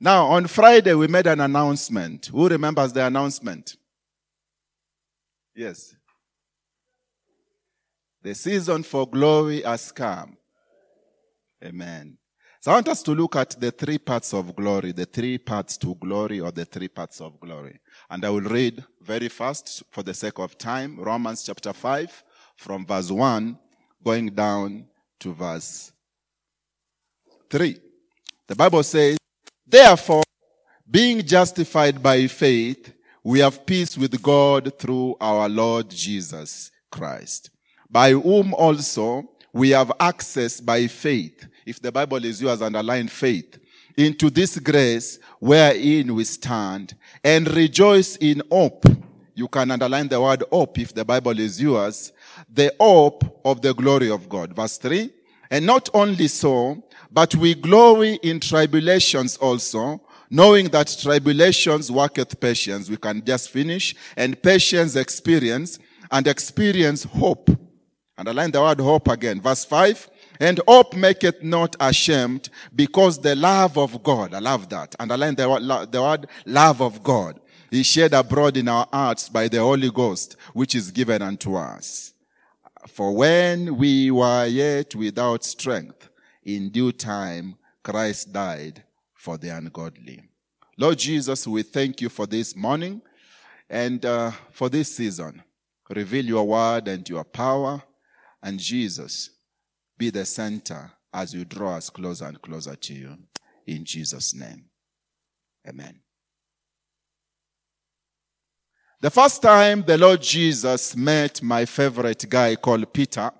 Now, on Friday, we made an announcement. Who remembers the announcement? Yes. The season for glory has come. Amen. So I want us to look at the three parts of glory, the three parts to glory or the three parts of glory. And I will read very fast for the sake of time, Romans chapter 5 from verse 1 going down to verse 3. The Bible says, Therefore, being justified by faith, we have peace with God through our Lord Jesus Christ, by whom also we have access by faith. If the Bible is yours, underline faith. Into this grace wherein we stand and rejoice in hope. You can underline the word hope if the Bible is yours. The hope of the glory of God. Verse 3. And not only so, but we glory in tribulations also, knowing that tribulations worketh patience. We can just finish. And patience experience, and experience hope. Underline the word hope again. Verse 5. And hope maketh not ashamed because the love of God, I love that. Underline the word, the word love of God is shed abroad in our hearts by the Holy Ghost, which is given unto us. For when we were yet without strength, in due time, Christ died for the ungodly. Lord Jesus, we thank you for this morning and uh, for this season. Reveal your word and your power, and Jesus, be the center as you draw us closer and closer to you. In Jesus' name. Amen. The first time the Lord Jesus met my favorite guy called Peter,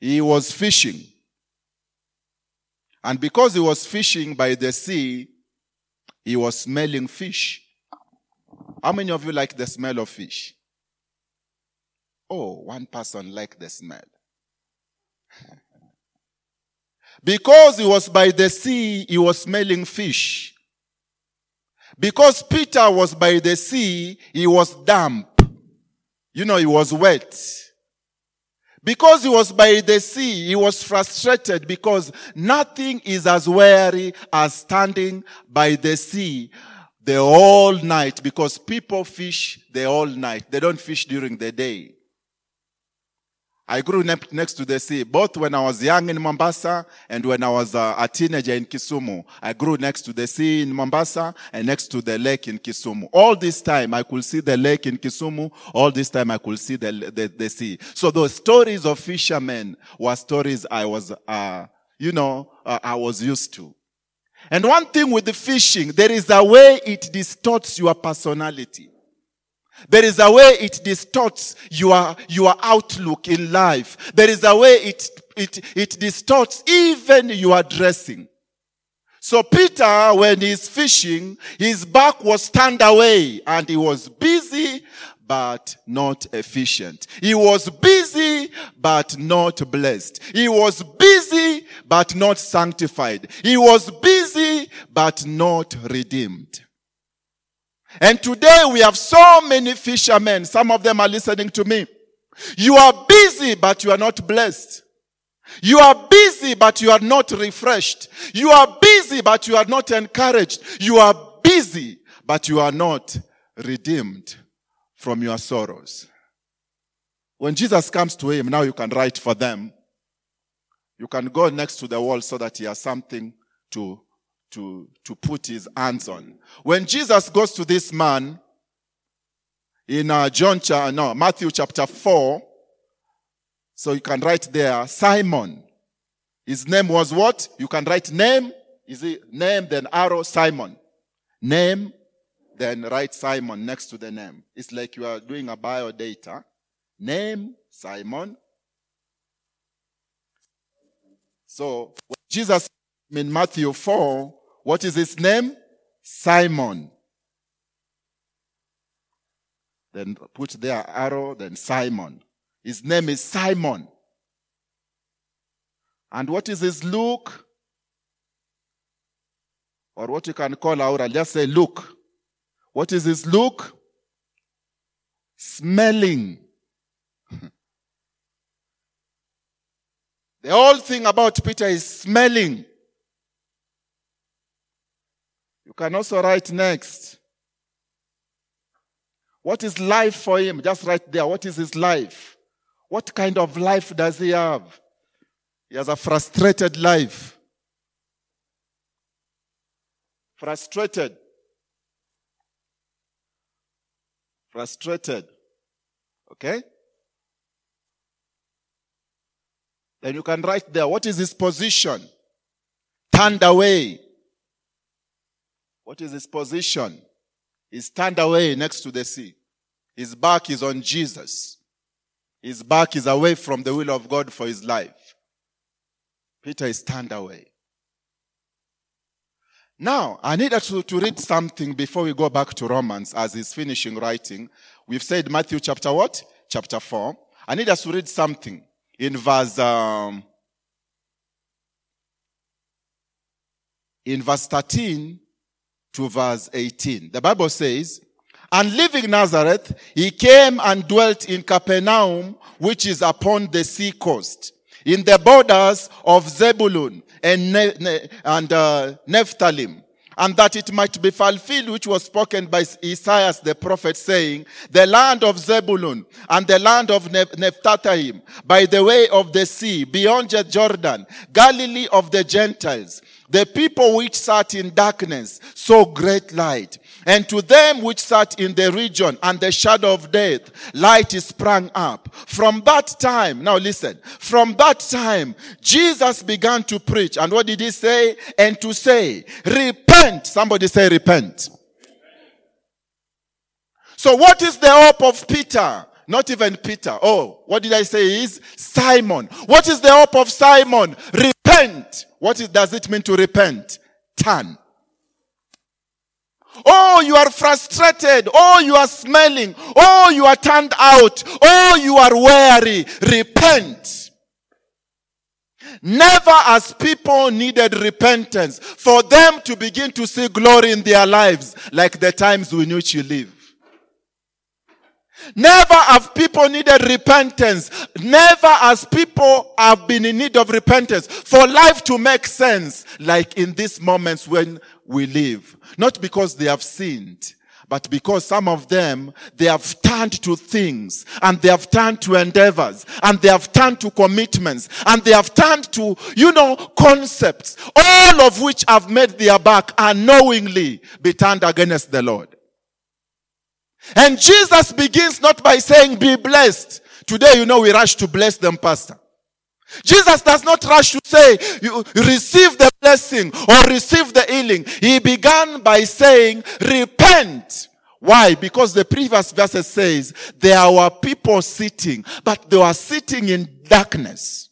he was fishing. And because he was fishing by the sea, he was smelling fish. How many of you like the smell of fish? Oh, one person liked the smell. because he was by the sea, he was smelling fish. Because Peter was by the sea, he was damp. You know, he was wet. Because he was by the sea, he was frustrated because nothing is as weary as standing by the sea the whole night because people fish the whole night. They don't fish during the day. I grew next to the sea, both when I was young in Mombasa and when I was a teenager in Kisumu. I grew next to the sea in Mombasa and next to the lake in Kisumu. All this time I could see the lake in Kisumu. All this time I could see the, the, the sea. So those stories of fishermen were stories I was, uh, you know, uh, I was used to. And one thing with the fishing, there is a way it distorts your personality. There is a way it distorts your, your outlook in life. There is a way it, it, it distorts even your dressing. So Peter, when he's fishing, his back was turned away and he was busy but not efficient. He was busy but not blessed. He was busy but not sanctified. He was busy but not redeemed. And today we have so many fishermen. Some of them are listening to me. You are busy, but you are not blessed. You are busy, but you are not refreshed. You are busy, but you are not encouraged. You are busy, but you are not redeemed from your sorrows. When Jesus comes to him, now you can write for them. You can go next to the wall so that he has something to to, to put his hands on. When Jesus goes to this man in uh, John, cha- no, Matthew chapter 4, so you can write there, Simon. His name was what? You can write name. Is it name, then arrow, Simon. Name, then write Simon next to the name. It's like you are doing a bio data. Name, Simon. So, Jesus in Matthew 4, what is his name? Simon. Then put there arrow, then Simon. His name is Simon. And what is his look? Or what you can call out, I'll just say look. What is his look? Smelling. the whole thing about Peter is smelling. Can also write next. What is life for him? Just right there. What is his life? What kind of life does he have? He has a frustrated life. Frustrated. Frustrated. Okay? Then you can write there, what is his position? Turned away. What is his position? He's turned away next to the sea. His back is on Jesus. His back is away from the will of God for his life. Peter is turned away. Now, I need us to, to read something before we go back to Romans as he's finishing writing. We've said Matthew chapter what? Chapter 4. I need us to read something in verse, um, in verse 13 to verse 18. The Bible says, and leaving Nazareth, he came and dwelt in Capernaum, which is upon the sea coast, in the borders of Zebulun and, ne- ne- and uh, and that it might be fulfilled which was spoken by Isaiah the prophet saying, the land of Zebulun and the land of Nephthalim by the way of the sea beyond Jordan, Galilee of the Gentiles. The people which sat in darkness saw great light. And to them which sat in the region and the shadow of death, light is sprang up. From that time, now listen, from that time, Jesus began to preach. And what did he say? And to say, repent. Somebody say repent. So what is the hope of Peter? Not even Peter. Oh, what did I say is Simon. What is the hope of Simon? Repent. What is, does it mean to repent? Turn. Oh, you are frustrated. Oh, you are smelling. Oh, you are turned out. Oh, you are weary. Repent. Never as people needed repentance for them to begin to see glory in their lives like the times in which you live. Never have people needed repentance. Never as people have been in need of repentance for life to make sense like in these moments when we live. Not because they have sinned, but because some of them, they have turned to things and they have turned to endeavors and they have turned to commitments and they have turned to, you know, concepts, all of which have made their back unknowingly be turned against the Lord. And Jesus begins not by saying, be blessed. Today, you know, we rush to bless them, pastor. Jesus does not rush to say, you receive the blessing or receive the healing. He began by saying, repent. Why? Because the previous verse says, there were people sitting, but they were sitting in darkness.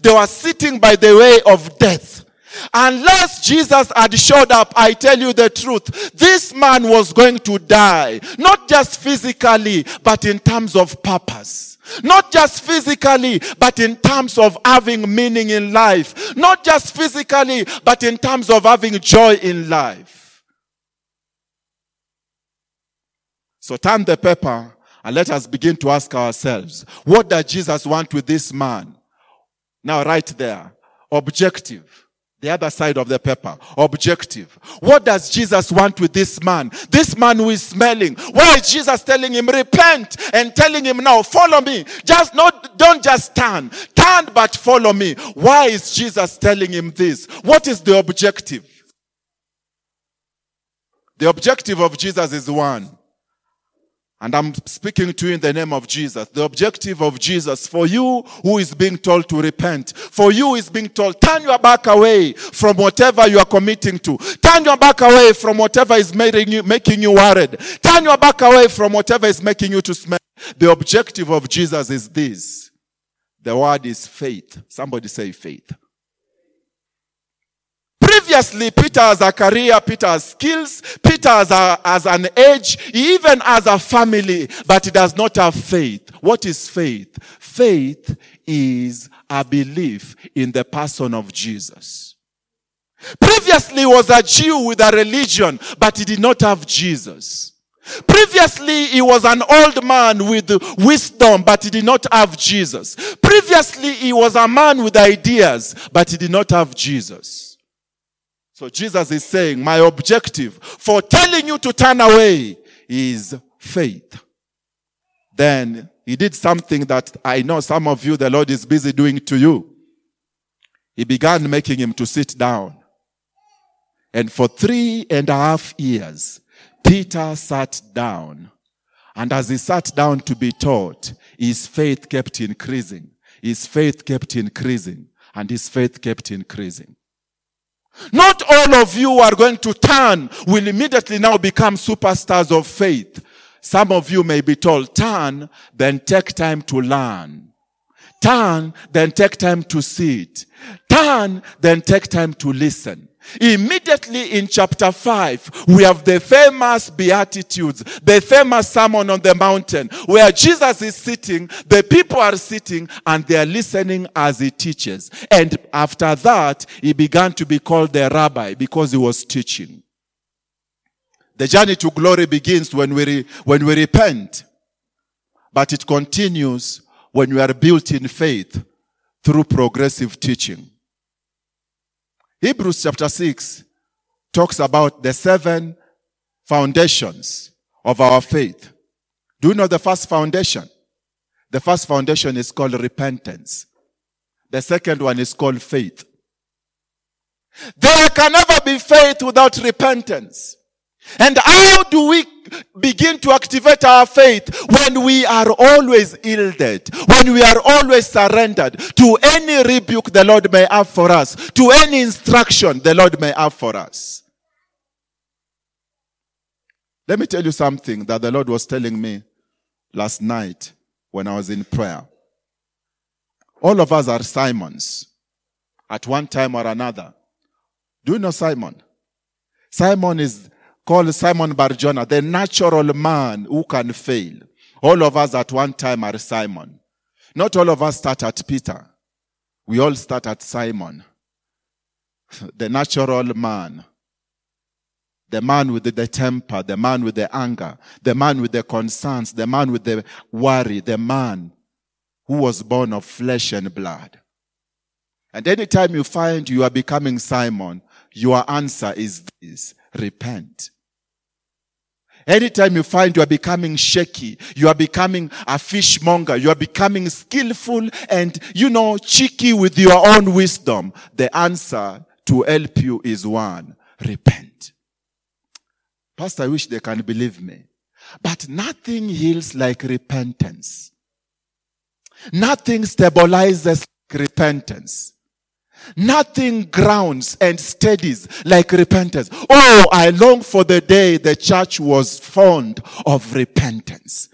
They were sitting by the way of death. Unless Jesus had showed up, I tell you the truth, this man was going to die. Not just physically, but in terms of purpose. Not just physically, but in terms of having meaning in life. Not just physically, but in terms of having joy in life. So turn the paper and let us begin to ask ourselves, what does Jesus want with this man? Now right there, objective. The other side of the paper. Objective. What does Jesus want with this man? This man who is smelling. Why is Jesus telling him repent and telling him now follow me? Just not, don't just turn. Turn but follow me. Why is Jesus telling him this? What is the objective? The objective of Jesus is one. And I'm speaking to you in the name of Jesus. The objective of Jesus for you who is being told to repent, for you is being told, turn your back away from whatever you are committing to. Turn your back away from whatever is making you, making you worried. Turn your back away from whatever is making you to smell. The objective of Jesus is this. The word is faith. Somebody say faith. Previously, Peter has a career, Peter has skills, Peter has, a, has an age, even as a family, but he does not have faith. What is faith? Faith is a belief in the person of Jesus. Previously was a Jew with a religion, but he did not have Jesus. Previously, he was an old man with wisdom, but he did not have Jesus. Previously, he was a man with ideas, but he did not have Jesus. So Jesus is saying, my objective for telling you to turn away is faith. Then he did something that I know some of you, the Lord is busy doing to you. He began making him to sit down. And for three and a half years, Peter sat down. And as he sat down to be taught, his faith kept increasing. His faith kept increasing. And his faith kept increasing. Not all of you are going to turn will immediately now become superstars of faith. Some of you may be told, turn, then take time to learn. Turn, then take time to sit. Turn, then take time to listen. Immediately in chapter 5, we have the famous Beatitudes, the famous Sermon on the Mountain, where Jesus is sitting, the people are sitting, and they are listening as he teaches. And after that, he began to be called the rabbi because he was teaching. The journey to glory begins when we, re, when we repent, but it continues when we are built in faith through progressive teaching. Hebrews chapter 6 talks about the seven foundations of our faith. Do you know the first foundation? The first foundation is called repentance. The second one is called faith. There can never be faith without repentance. And how do we begin to activate our faith when we are always yielded, when we are always surrendered to any rebuke the Lord may have for us, to any instruction the Lord may have for us? Let me tell you something that the Lord was telling me last night when I was in prayer. All of us are Simons at one time or another. Do you know Simon? Simon is called Simon Barjona, the natural man who can fail. All of us at one time are Simon. Not all of us start at Peter. We all start at Simon. The natural man. The man with the temper, the man with the anger, the man with the concerns, the man with the worry, the man who was born of flesh and blood. And anytime you find you are becoming Simon, your answer is this repent. Anytime you find you are becoming shaky, you are becoming a fishmonger, you are becoming skillful and, you know, cheeky with your own wisdom, the answer to help you is one. Repent. Pastor, I wish they can believe me. But nothing heals like repentance. Nothing stabilizes like repentance. Nothing grounds and steadies like repentance. Oh, I long for the day the church was fond of repentance.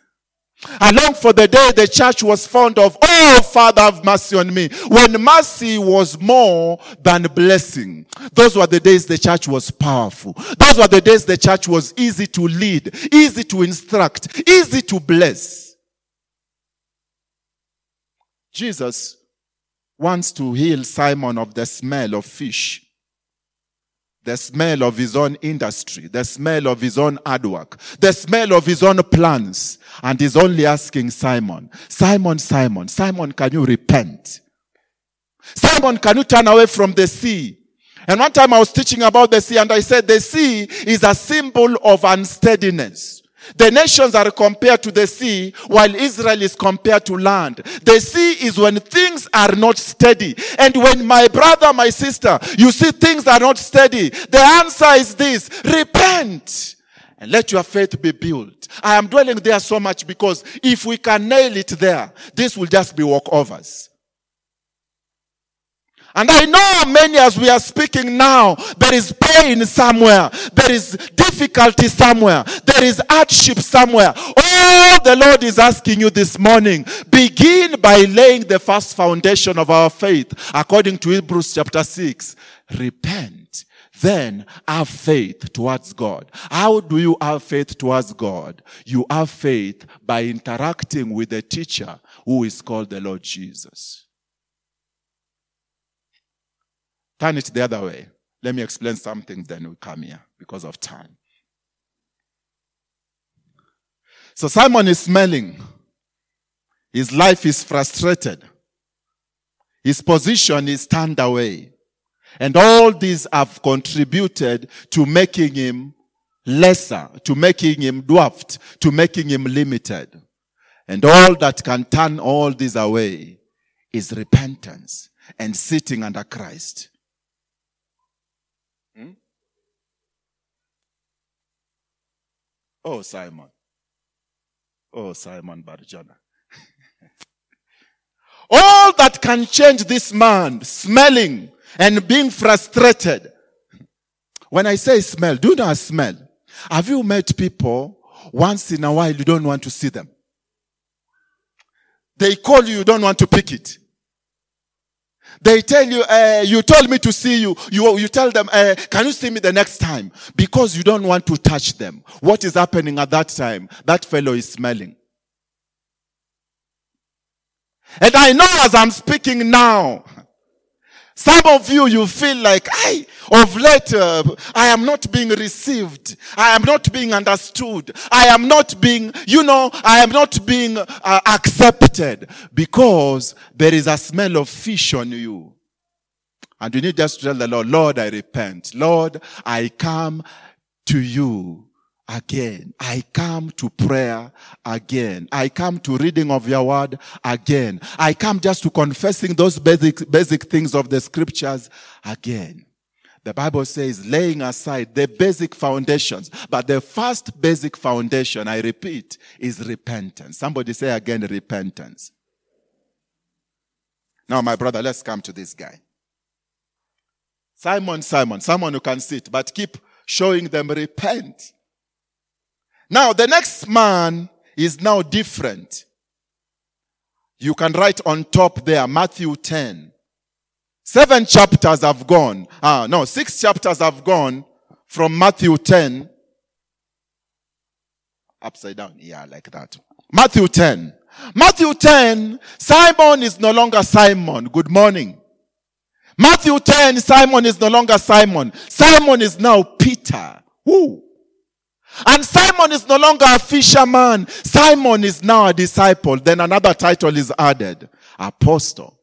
I long for the day the church was fond of, oh, Father, have mercy on me. When mercy was more than blessing. Those were the days the church was powerful. Those were the days the church was easy to lead, easy to instruct, easy to bless. Jesus wants to heal Simon of the smell of fish, the smell of his own industry, the smell of his own hard work, the smell of his own plans. And he's only asking Simon, Simon, Simon, Simon, can you repent? Simon, can you turn away from the sea? And one time I was teaching about the sea and I said the sea is a symbol of unsteadiness. The nations are compared to the sea while Israel is compared to land. The sea is when things are not steady. And when my brother, my sister, you see things are not steady, the answer is this, repent and let your faith be built. I am dwelling there so much because if we can nail it there, this will just be walkovers. And I know many as we are speaking now, there is pain somewhere. There is difficulty somewhere. There is hardship somewhere. Oh, the Lord is asking you this morning, begin by laying the first foundation of our faith according to Hebrews chapter 6. Repent. Then have faith towards God. How do you have faith towards God? You have faith by interacting with the teacher who is called the Lord Jesus. Turn it the other way. Let me explain something, then we come here because of time. So Simon is smelling. His life is frustrated. His position is turned away. And all these have contributed to making him lesser, to making him dwarfed, to making him limited. And all that can turn all this away is repentance and sitting under Christ. Oh, Simon. Oh, Simon Barjona. all that can change this man smelling and being frustrated. When I say smell, do not smell. Have you met people once in a while you don't want to see them? They call you, you don't want to pick it. They tell you, uh, you told me to see you. You, you tell them, uh, can you see me the next time? Because you don't want to touch them. What is happening at that time? That fellow is smelling. And I know as I'm speaking now, some of you, you feel like, I, of late, uh, I am not being received. I am not being understood. I am not being, you know, I am not being uh, accepted because there is a smell of fish on you. And you need just to tell the Lord, Lord, I repent. Lord, I come to you again. I come to prayer again. I come to reading of your word again. I come just to confessing those basic, basic things of the scriptures again. The Bible says laying aside the basic foundations, but the first basic foundation, I repeat, is repentance. Somebody say again, repentance. Now, my brother, let's come to this guy. Simon, Simon, someone who can sit, but keep showing them repent. Now, the next man is now different. You can write on top there, Matthew 10. Seven chapters have gone. Ah, no, six chapters have gone from Matthew 10. Upside down. Yeah, like that. Matthew 10. Matthew 10, Simon is no longer Simon. Good morning. Matthew 10, Simon is no longer Simon. Simon is now Peter. Who? And Simon is no longer a fisherman. Simon is now a disciple. Then another title is added. Apostle.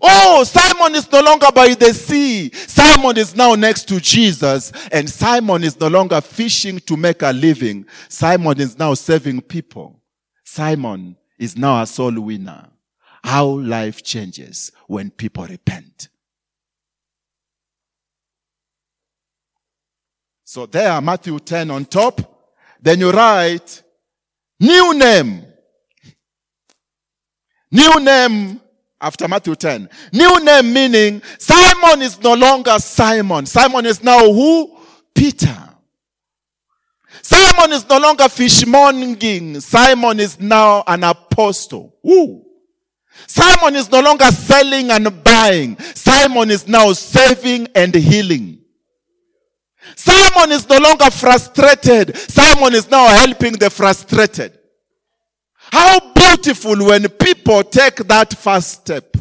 Oh, Simon is no longer by the sea. Simon is now next to Jesus. And Simon is no longer fishing to make a living. Simon is now serving people. Simon is now a soul winner. How life changes when people repent. So there, Matthew 10 on top. Then you write, new name. New name after Matthew 10. New name meaning Simon is no longer Simon. Simon is now who? Peter. Simon is no longer fishmongering. Simon is now an apostle. Who? Simon is no longer selling and buying. Simon is now saving and healing. Simon is no longer frustrated. Simon is now helping the frustrated. How beautiful when people take that first step.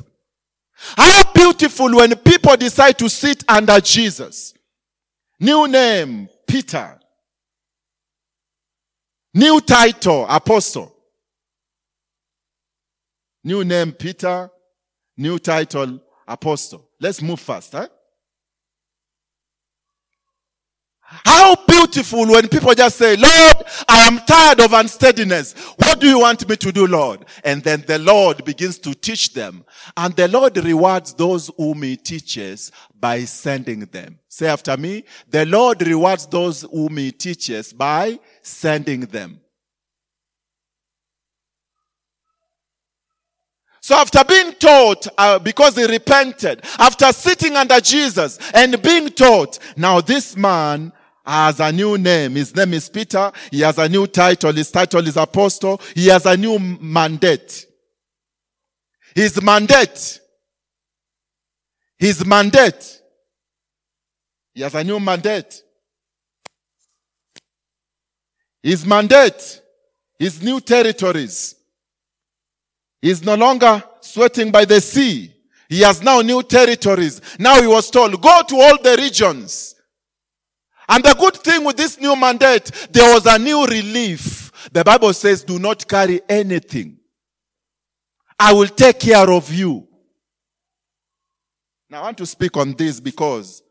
How beautiful when people decide to sit under Jesus. New name, Peter. New title, Apostle. New name, Peter. New title, Apostle. Let's move fast, huh? How beautiful when people just say, Lord, I am tired of unsteadiness. What do you want me to do, Lord? And then the Lord begins to teach them. And the Lord rewards those whom he teaches by sending them. Say after me, the Lord rewards those whom he teaches by sending them. So after being taught, uh, because he repented, after sitting under Jesus and being taught, now this man has a new name. His name is Peter. He has a new title. His title is apostle. He has a new mandate. His mandate. His mandate. He has a new mandate. His mandate. His new territories. He's no longer sweating by the sea. He has now new territories. Now he was told, go to all the regions and the good thing with this new mandate, there was a new relief. The Bible says, do not carry anything. I will take care of you. Now I want to speak on this because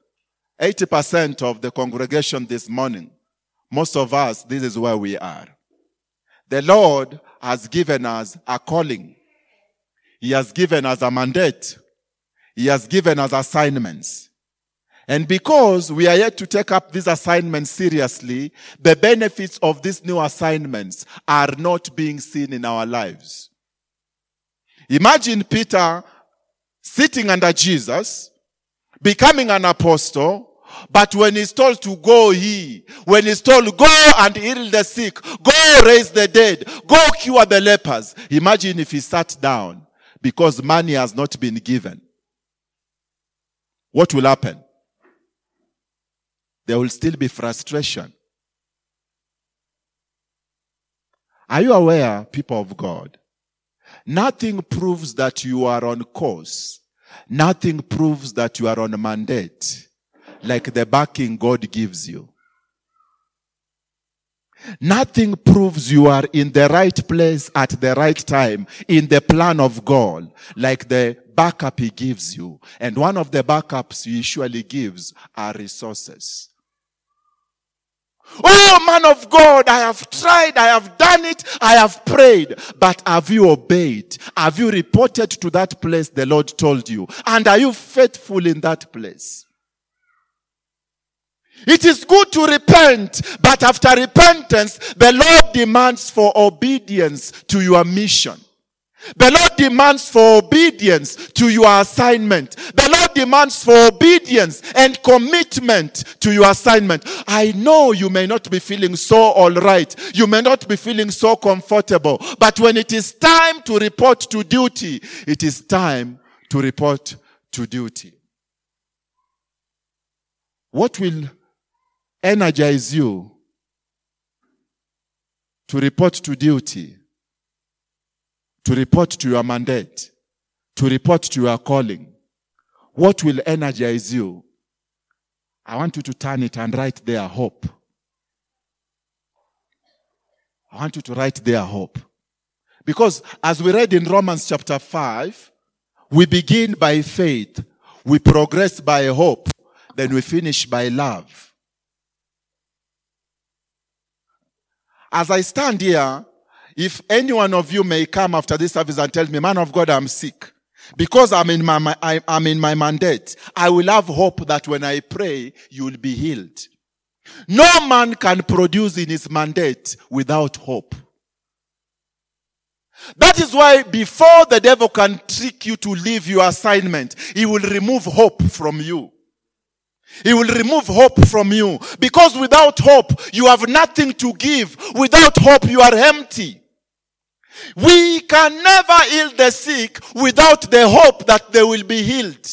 80% of the congregation this morning, most of us, this is where we are. The Lord has given us a calling. He has given us a mandate. He has given us assignments. And because we are yet to take up these assignments seriously, the benefits of these new assignments are not being seen in our lives. Imagine Peter sitting under Jesus, becoming an apostle, but when he's told to go, he, when he's told, go and heal the sick, go raise the dead, go cure the lepers. Imagine if he sat down because money has not been given. What will happen? There will still be frustration. Are you aware, people of God? Nothing proves that you are on course. Nothing proves that you are on mandate like the backing God gives you. Nothing proves you are in the right place at the right time in the plan of God like the backup he gives you. And one of the backups he usually gives are resources. Oh man of God, I have tried, I have done it, I have prayed. But have you obeyed? Have you reported to that place the Lord told you? And are you faithful in that place? It is good to repent, but after repentance, the Lord demands for obedience to your mission. The Lord demands for obedience to your assignment. The Lord demands for obedience and commitment to your assignment. I know you may not be feeling so alright. You may not be feeling so comfortable. But when it is time to report to duty, it is time to report to duty. What will energize you to report to duty? To report to your mandate, to report to your calling. What will energize you? I want you to turn it and write there hope. I want you to write there hope. Because as we read in Romans chapter 5, we begin by faith, we progress by hope, then we finish by love. As I stand here, if any one of you may come after this service and tell me, man of God, I'm sick. Because I'm in my, I'm in my mandate, I will have hope that when I pray, you will be healed. No man can produce in his mandate without hope. That is why before the devil can trick you to leave your assignment, he will remove hope from you. He will remove hope from you because without hope, you have nothing to give. Without hope, you are empty. We can never heal the sick without the hope that they will be healed.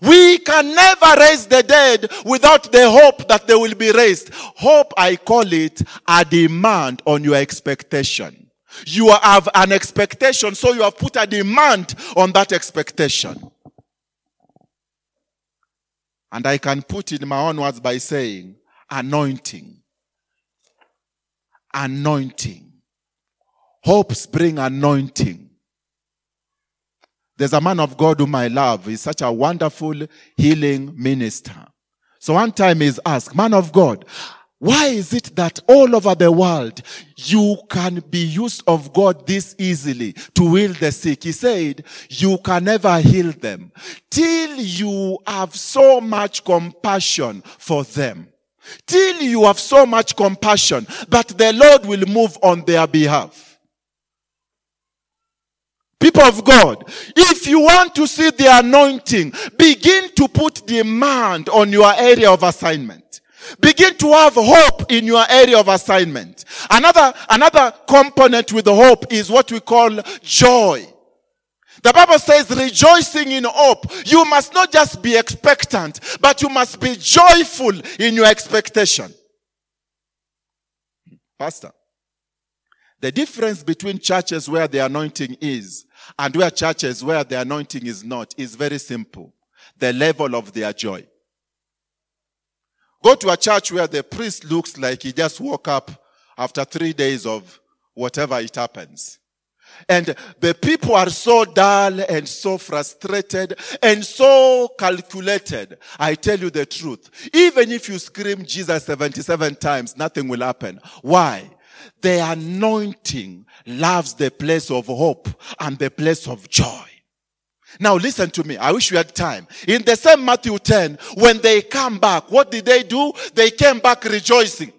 We can never raise the dead without the hope that they will be raised. Hope, I call it a demand on your expectation. You have an expectation, so you have put a demand on that expectation. And I can put it in my own words by saying, anointing. Anointing. Hopes bring anointing. There's a man of God whom I love. He's such a wonderful healing minister. So one time he's asked, man of God, why is it that all over the world you can be used of God this easily to heal the sick? He said, you can never heal them till you have so much compassion for them. Till you have so much compassion that the Lord will move on their behalf. People of God, if you want to see the anointing, begin to put demand on your area of assignment. Begin to have hope in your area of assignment. Another, another component with hope is what we call joy. The Bible says rejoicing in hope. You must not just be expectant, but you must be joyful in your expectation. Pastor, the difference between churches where the anointing is and where churches where the anointing is not is very simple. The level of their joy. Go to a church where the priest looks like he just woke up after three days of whatever it happens. And the people are so dull and so frustrated and so calculated. I tell you the truth. Even if you scream Jesus 77 times, nothing will happen. Why? The anointing loves the place of hope and the place of joy. Now listen to me. I wish we had time. In the same Matthew 10, when they come back, what did they do? They came back rejoicing.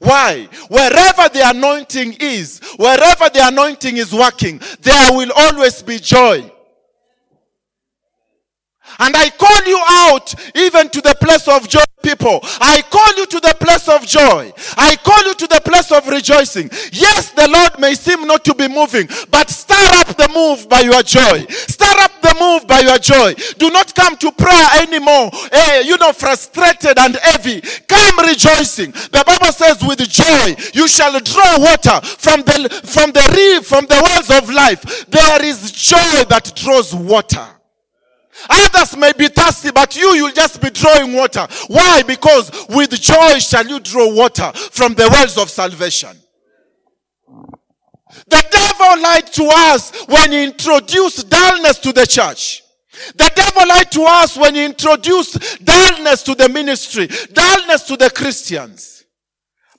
Why? Wherever the anointing is, wherever the anointing is working, there will always be joy. And I call you out even to the place of joy, people. I call you to the place of joy. I call you to the place of rejoicing. Yes, the Lord may seem not to be moving, but stir up the move by your joy. Stir up the move by your joy. Do not come to prayer anymore, eh, you know, frustrated and heavy. Come rejoicing. The Bible says, with joy, you shall draw water from the, from the reef, from the wells of life. There is joy that draws water. Others may be thirsty, but you, you'll just be drawing water. Why? Because with joy shall you draw water from the wells of salvation. The devil lied to us when he introduced dullness to the church. The devil lied to us when he introduced dullness to the ministry, dullness to the Christians.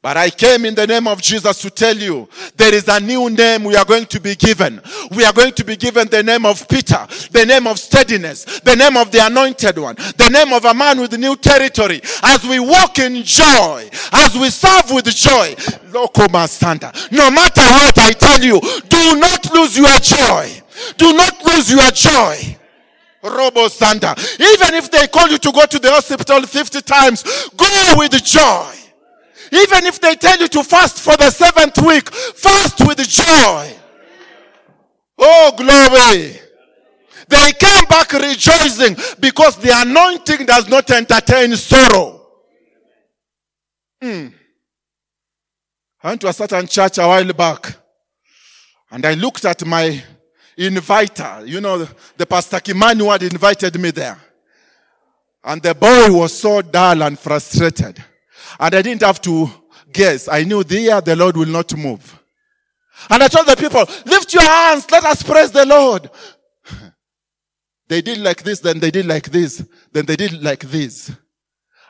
But I came in the name of Jesus to tell you there is a new name we are going to be given. We are going to be given the name of Peter, the name of steadiness, the name of the anointed one, the name of a man with new territory. As we walk in joy, as we serve with joy. No matter what I tell you, do not lose your joy. Do not lose your joy. Robo Santa. Even if they call you to go to the hospital 50 times, go with joy. Even if they tell you to fast for the seventh week, fast with joy. Oh, glory. They came back rejoicing because the anointing does not entertain sorrow. Hmm. I went to a certain church a while back and I looked at my inviter. You know, the Pastor Kimani had invited me there. And the boy was so dull and frustrated. And I didn't have to guess. I knew there the Lord will not move. And I told the people, lift your hands, let us praise the Lord. They did like this, then they did like this, then they did like this.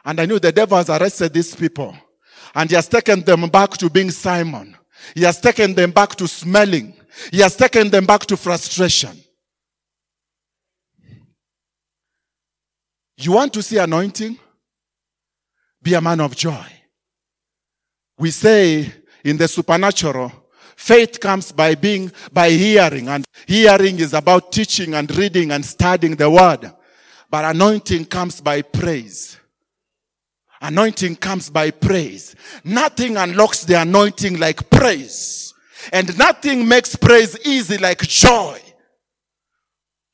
And I knew the devil has arrested these people. And he has taken them back to being Simon. He has taken them back to smelling. He has taken them back to frustration. You want to see anointing? Be a man of joy. We say in the supernatural, faith comes by being, by hearing and hearing is about teaching and reading and studying the word. But anointing comes by praise. Anointing comes by praise. Nothing unlocks the anointing like praise. And nothing makes praise easy like joy.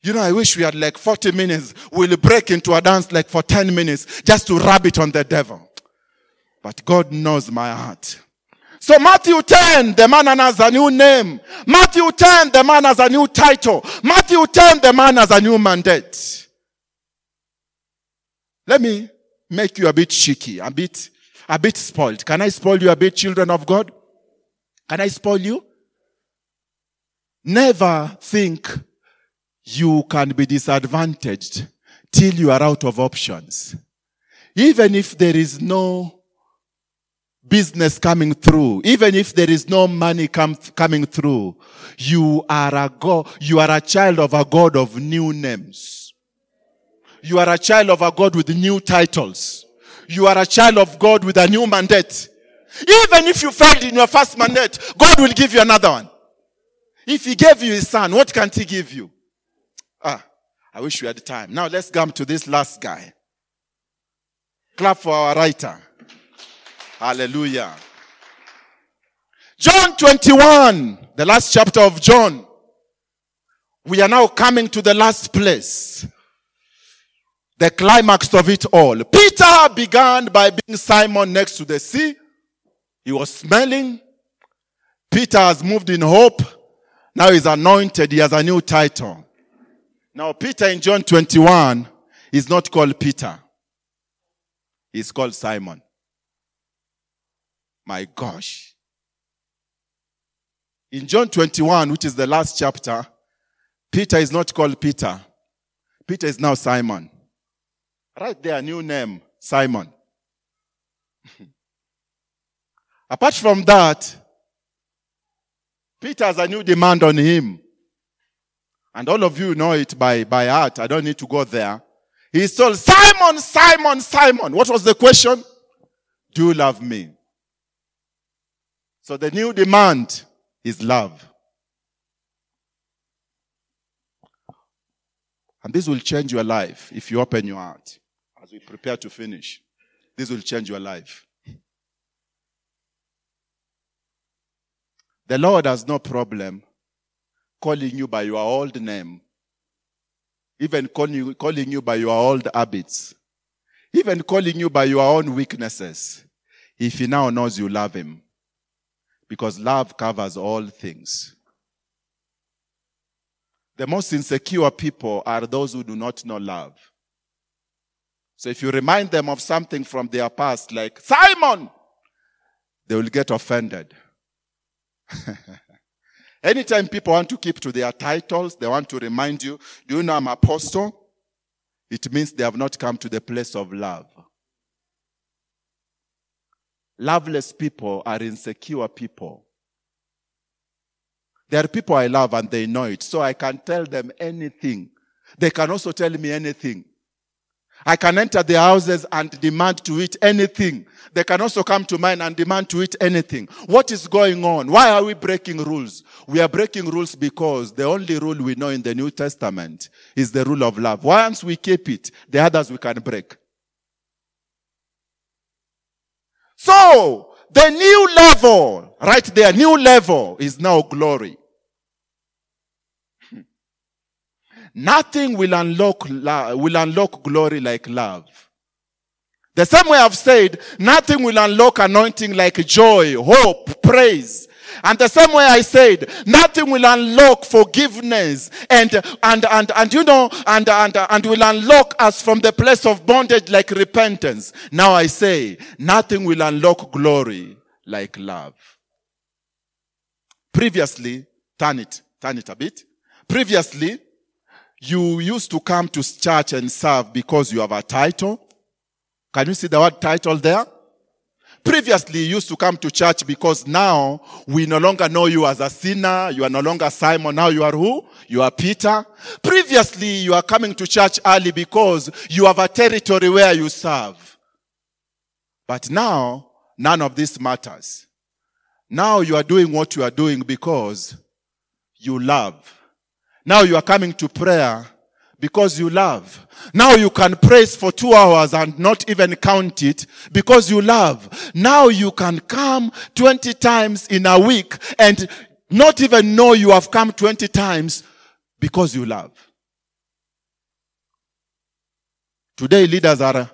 You know, I wish we had like 40 minutes. We'll break into a dance like for 10 minutes just to rub it on the devil. But God knows my heart. So Matthew 10, the man has a new name. Matthew 10, the man has a new title. Matthew 10, the man has a new mandate. Let me make you a bit cheeky, a bit, a bit spoiled. Can I spoil you a bit, children of God? Can I spoil you? Never think you can be disadvantaged till you are out of options. Even if there is no business coming through, even if there is no money coming through, you are a God, you are a child of a God of new names. You are a child of a God with new titles. You are a child of God with a new mandate. Even if you failed in your first mandate, God will give you another one. If He gave you His Son, what can't He give you? Ah, I wish we had time. Now let's come to this last guy. Clap for our writer. Hallelujah. John 21, the last chapter of John. We are now coming to the last place. The climax of it all. Peter began by being Simon next to the sea. He was smelling. Peter has moved in hope. Now he's anointed. He has a new title. Now, Peter in John 21 is not called Peter. He's called Simon. My gosh. In John 21, which is the last chapter, Peter is not called Peter. Peter is now Simon. Right there, new name, Simon. Apart from that, Peter has a new demand on him. And all of you know it by, by heart. I don't need to go there. He told, Simon, Simon, Simon. What was the question? Do you love me? So the new demand is love. And this will change your life if you open your heart as we prepare to finish. This will change your life. The Lord has no problem calling you by your old name, even calling you, calling you by your old habits, even calling you by your own weaknesses, if He now knows you love Him. Because love covers all things. The most insecure people are those who do not know love. So if you remind them of something from their past, like Simon, they will get offended. Anytime people want to keep to their titles, they want to remind you, do you know I'm apostle? It means they have not come to the place of love. Loveless people are insecure people. There are people I love and they know it, so I can tell them anything. They can also tell me anything. I can enter their houses and demand to eat anything. They can also come to mine and demand to eat anything. What is going on? Why are we breaking rules? We are breaking rules because the only rule we know in the New Testament is the rule of love. Once we keep it, the others we can break. So, the new level, right there, new level is now glory. Nothing will unlock, will unlock glory like love. The same way I've said, nothing will unlock anointing like joy, hope, praise. And the same way I said, nothing will unlock forgiveness and, and, and, and you know, and, and, and will unlock us from the place of bondage like repentance. Now I say, nothing will unlock glory like love. Previously, turn it, turn it a bit. Previously, you used to come to church and serve because you have a title. Can you see the word title there? Previously, you used to come to church because now we no longer know you as a sinner. You are no longer Simon. Now you are who? You are Peter. Previously, you are coming to church early because you have a territory where you serve. But now, none of this matters. Now you are doing what you are doing because you love. Now you are coming to prayer because you love. Now you can praise for two hours and not even count it because you love. Now you can come 20 times in a week and not even know you have come 20 times because you love. Today leaders are,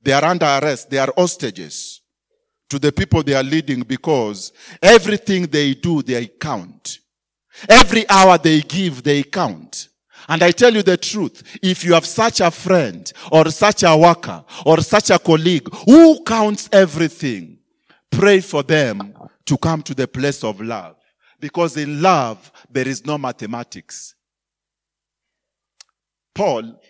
they are under arrest. They are hostages to the people they are leading because everything they do, they count. Every hour they give, they count. And I tell you the truth, if you have such a friend or such a worker or such a colleague who counts everything, pray for them to come to the place of love. Because in love, there is no mathematics. Paul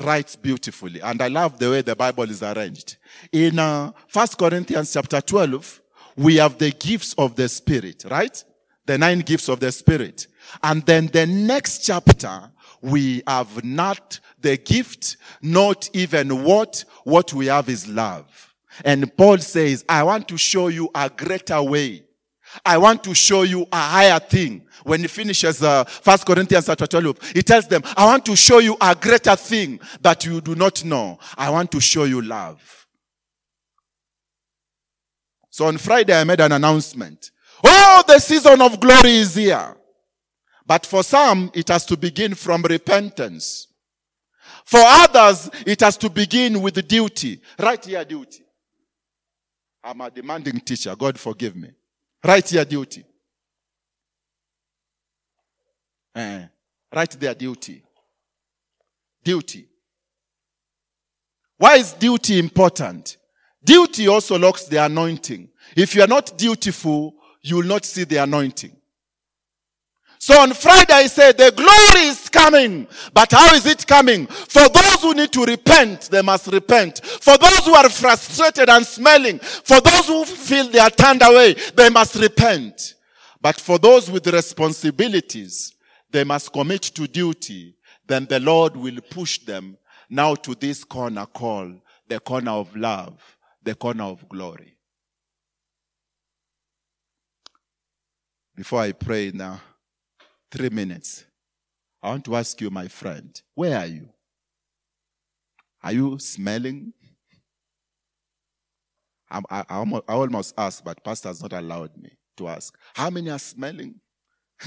writes beautifully, and I love the way the Bible is arranged. In uh, 1 Corinthians chapter 12, we have the gifts of the Spirit, right? The nine gifts of the Spirit. And then the next chapter, we have not the gift, not even what, what we have is love. And Paul says, I want to show you a greater way. I want to show you a higher thing. When he finishes uh, 1 Corinthians chapter 12, he tells them, I want to show you a greater thing that you do not know. I want to show you love. So on Friday, I made an announcement Oh, the season of glory is here. But for some, it has to begin from repentance. For others, it has to begin with duty. Right here, duty. I'm a demanding teacher. God forgive me. Right here, duty. Eh, right there, duty. Duty. Why is duty important? Duty also locks the anointing. If you are not dutiful, you will not see the anointing. So on Friday I said the glory is coming. But how is it coming? For those who need to repent, they must repent. For those who are frustrated and smelling, for those who feel they are turned away, they must repent. But for those with responsibilities, they must commit to duty. Then the Lord will push them now to this corner called the corner of love, the corner of glory. Before I pray now, three minutes. I want to ask you, my friend, where are you? Are you smelling? I, I, I almost asked, but Pastor has not allowed me to ask. How many are smelling?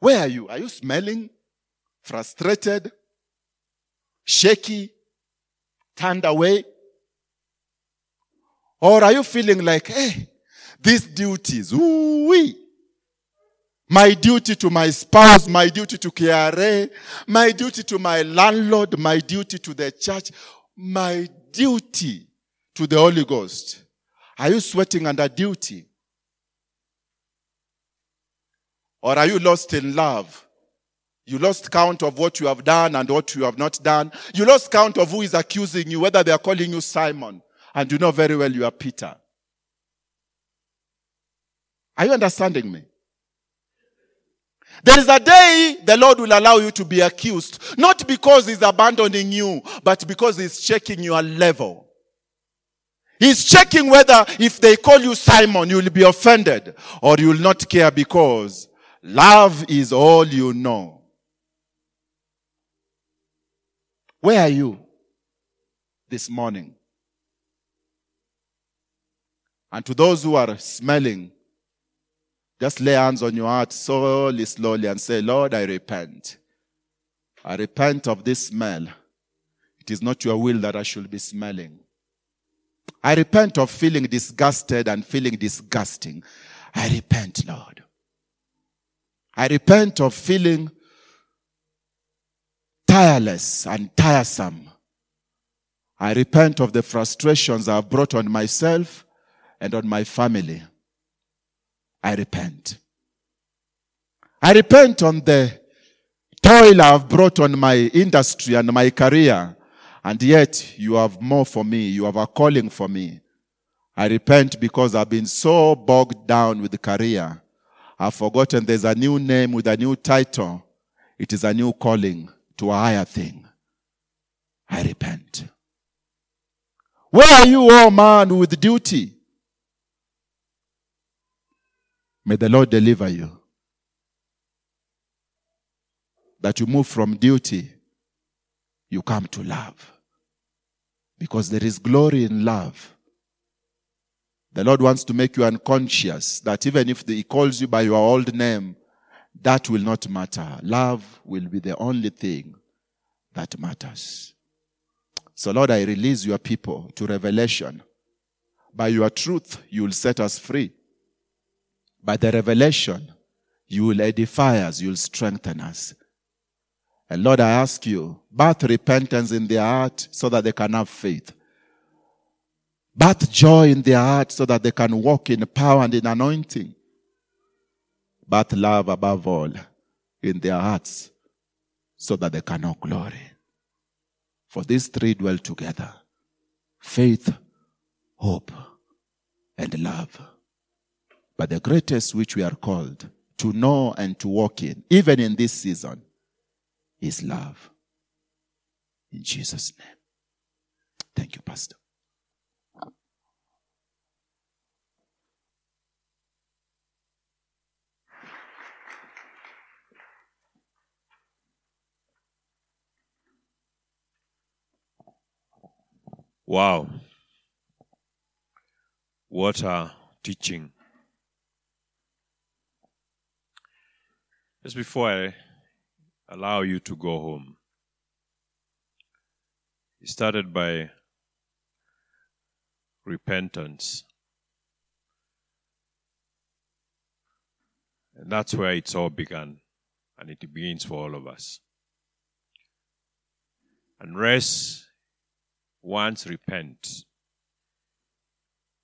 where are you? Are you smelling? Frustrated? Shaky? Turned away? Or are you feeling like, hey, these duties, ooh my duty to my spouse, my duty to KRA, my duty to my landlord, my duty to the church, my duty to the Holy Ghost. Are you sweating under duty? Or are you lost in love? You lost count of what you have done and what you have not done. You lost count of who is accusing you, whether they are calling you Simon, and you know very well you are Peter. Are you understanding me? There is a day the Lord will allow you to be accused, not because He's abandoning you, but because He's checking your level. He's checking whether if they call you Simon, you will be offended or you will not care because love is all you know. Where are you this morning? And to those who are smelling, just lay hands on your heart slowly, slowly and say, Lord, I repent. I repent of this smell. It is not your will that I should be smelling. I repent of feeling disgusted and feeling disgusting. I repent, Lord. I repent of feeling tireless and tiresome. I repent of the frustrations I've brought on myself and on my family. I repent. I repent on the toil I've brought on my industry and my career, and yet you have more for me. You have a calling for me. I repent because I've been so bogged down with the career. I've forgotten there's a new name with a new title. It is a new calling to a higher thing. I repent. Where are you, oh man, with duty? May the Lord deliver you. That you move from duty, you come to love. Because there is glory in love. The Lord wants to make you unconscious that even if He calls you by your old name, that will not matter. Love will be the only thing that matters. So, Lord, I release your people to revelation. By your truth, you will set us free. By the revelation, you will edify us, you will strengthen us. And Lord, I ask you, birth repentance in their heart so that they can have faith. Birth joy in their heart so that they can walk in power and in anointing. Birth love above all in their hearts so that they can know glory. For these three dwell together faith, hope, and love. But the greatest which we are called to know and to walk in, even in this season, is love. In Jesus' name. Thank you, Pastor. Wow. What a teaching. Just before I allow you to go home, he started by repentance. And that's where it's all begun. And it begins for all of us. Unless once repent,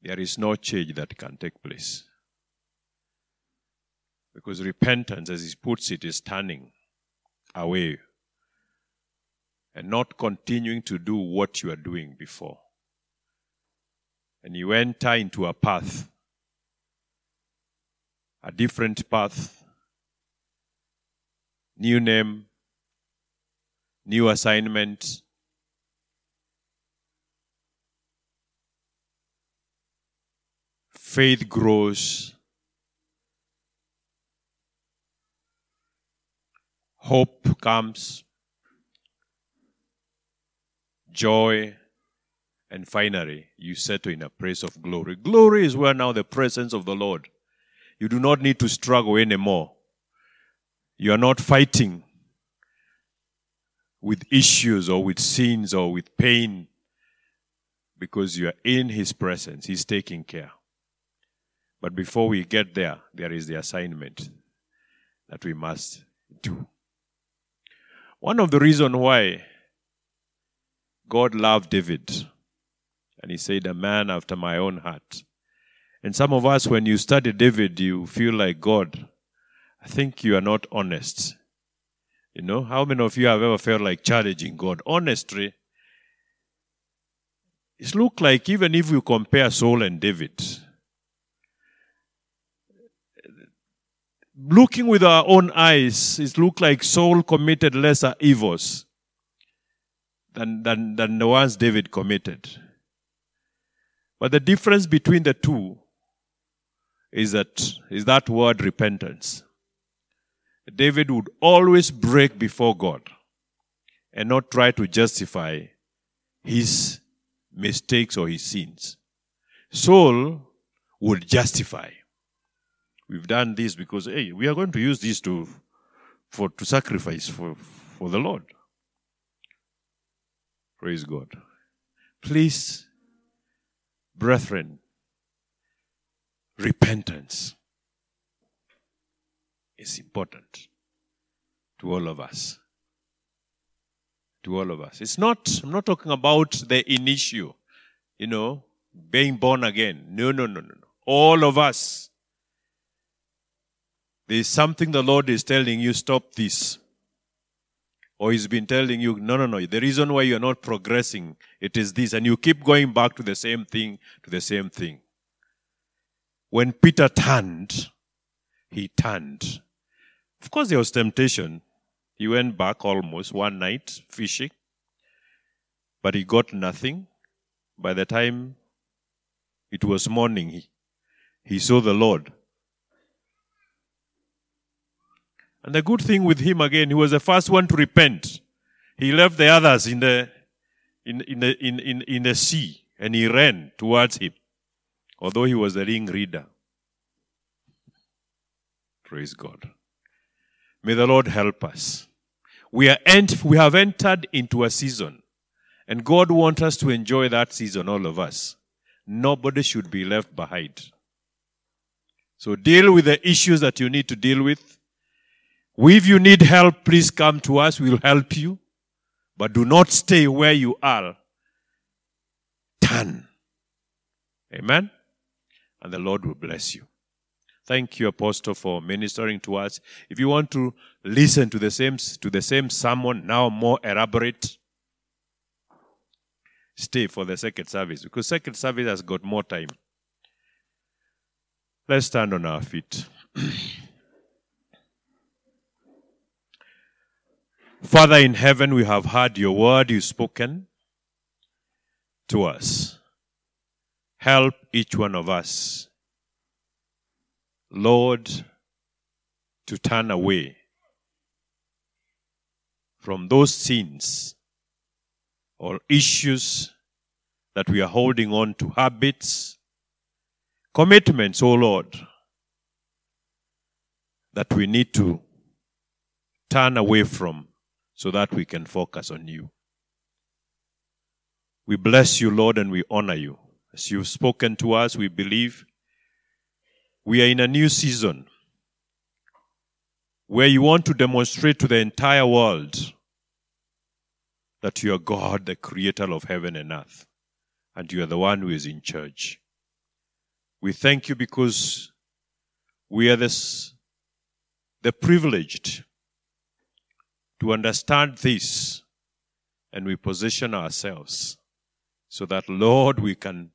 there is no change that can take place. Because repentance, as he puts it, is turning away and not continuing to do what you are doing before. And you enter into a path, a different path, new name, new assignment. Faith grows. Hope comes. Joy. And finally, you settle in a place of glory. Glory is where now the presence of the Lord. You do not need to struggle anymore. You are not fighting with issues or with sins or with pain because you are in His presence. He's taking care. But before we get there, there is the assignment that we must do. One of the reasons why God loved David, and he said, A man after my own heart. And some of us, when you study David, you feel like God, I think you are not honest. You know, how many of you have ever felt like challenging God? Honestly, it looks like even if you compare Saul and David, looking with our own eyes, it looked like Saul committed lesser evils than, than, than the ones David committed. But the difference between the two is that, is that word repentance. David would always break before God and not try to justify his mistakes or his sins. Saul would justify. We've done this because hey, we are going to use this to for to sacrifice for, for the Lord. Praise God. Please, brethren, repentance is important to all of us. To all of us. It's not, I'm not talking about the initial, you know, being born again. No, no, no, no, no. All of us. There's something the Lord is telling you, stop this. Or He's been telling you, no, no, no. The reason why you're not progressing, it is this. And you keep going back to the same thing, to the same thing. When Peter turned, he turned of course, there was temptation. He went back almost one night fishing, but he got nothing. By the time it was morning, he, he saw the Lord. And the good thing with him again, he was the first one to repent. He left the others in the in, in the in, in, in the sea and he ran towards him. Although he was the ring reader. Praise God. May the Lord help us. We, are ent- we have entered into a season, and God wants us to enjoy that season, all of us. Nobody should be left behind. So deal with the issues that you need to deal with. If you need help, please come to us. We'll help you. But do not stay where you are. Turn. Amen. And the Lord will bless you. Thank you, Apostle, for ministering to us. If you want to listen to the same, to the same sermon, now more elaborate, stay for the second service because second service has got more time. Let's stand on our feet. Father in heaven, we have heard your word you've spoken to us. Help each one of us Lord, to turn away from those sins or issues that we are holding on to, habits, commitments, oh Lord, that we need to turn away from so that we can focus on you. We bless you, Lord, and we honor you. As you've spoken to us, we believe we are in a new season where you want to demonstrate to the entire world that you are God, the creator of heaven and earth, and you are the one who is in charge. We thank you because we are this, the privileged to understand this and we position ourselves so that, Lord, we can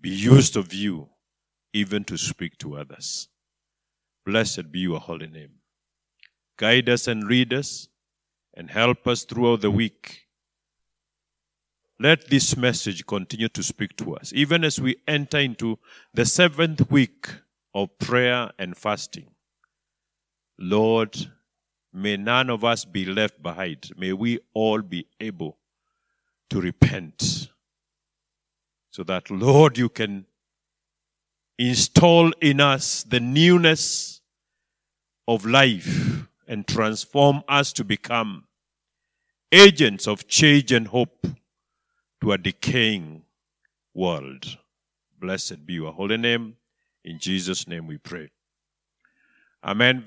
be used of you even to speak to others. Blessed be your holy name. Guide us and lead us and help us throughout the week. Let this message continue to speak to us, even as we enter into the seventh week of prayer and fasting. Lord, may none of us be left behind. May we all be able to repent so that, Lord, you can install in us the newness of life and transform us to become agents of change and hope to a decaying world. Blessed be your holy name. In Jesus' name we pray. Amen.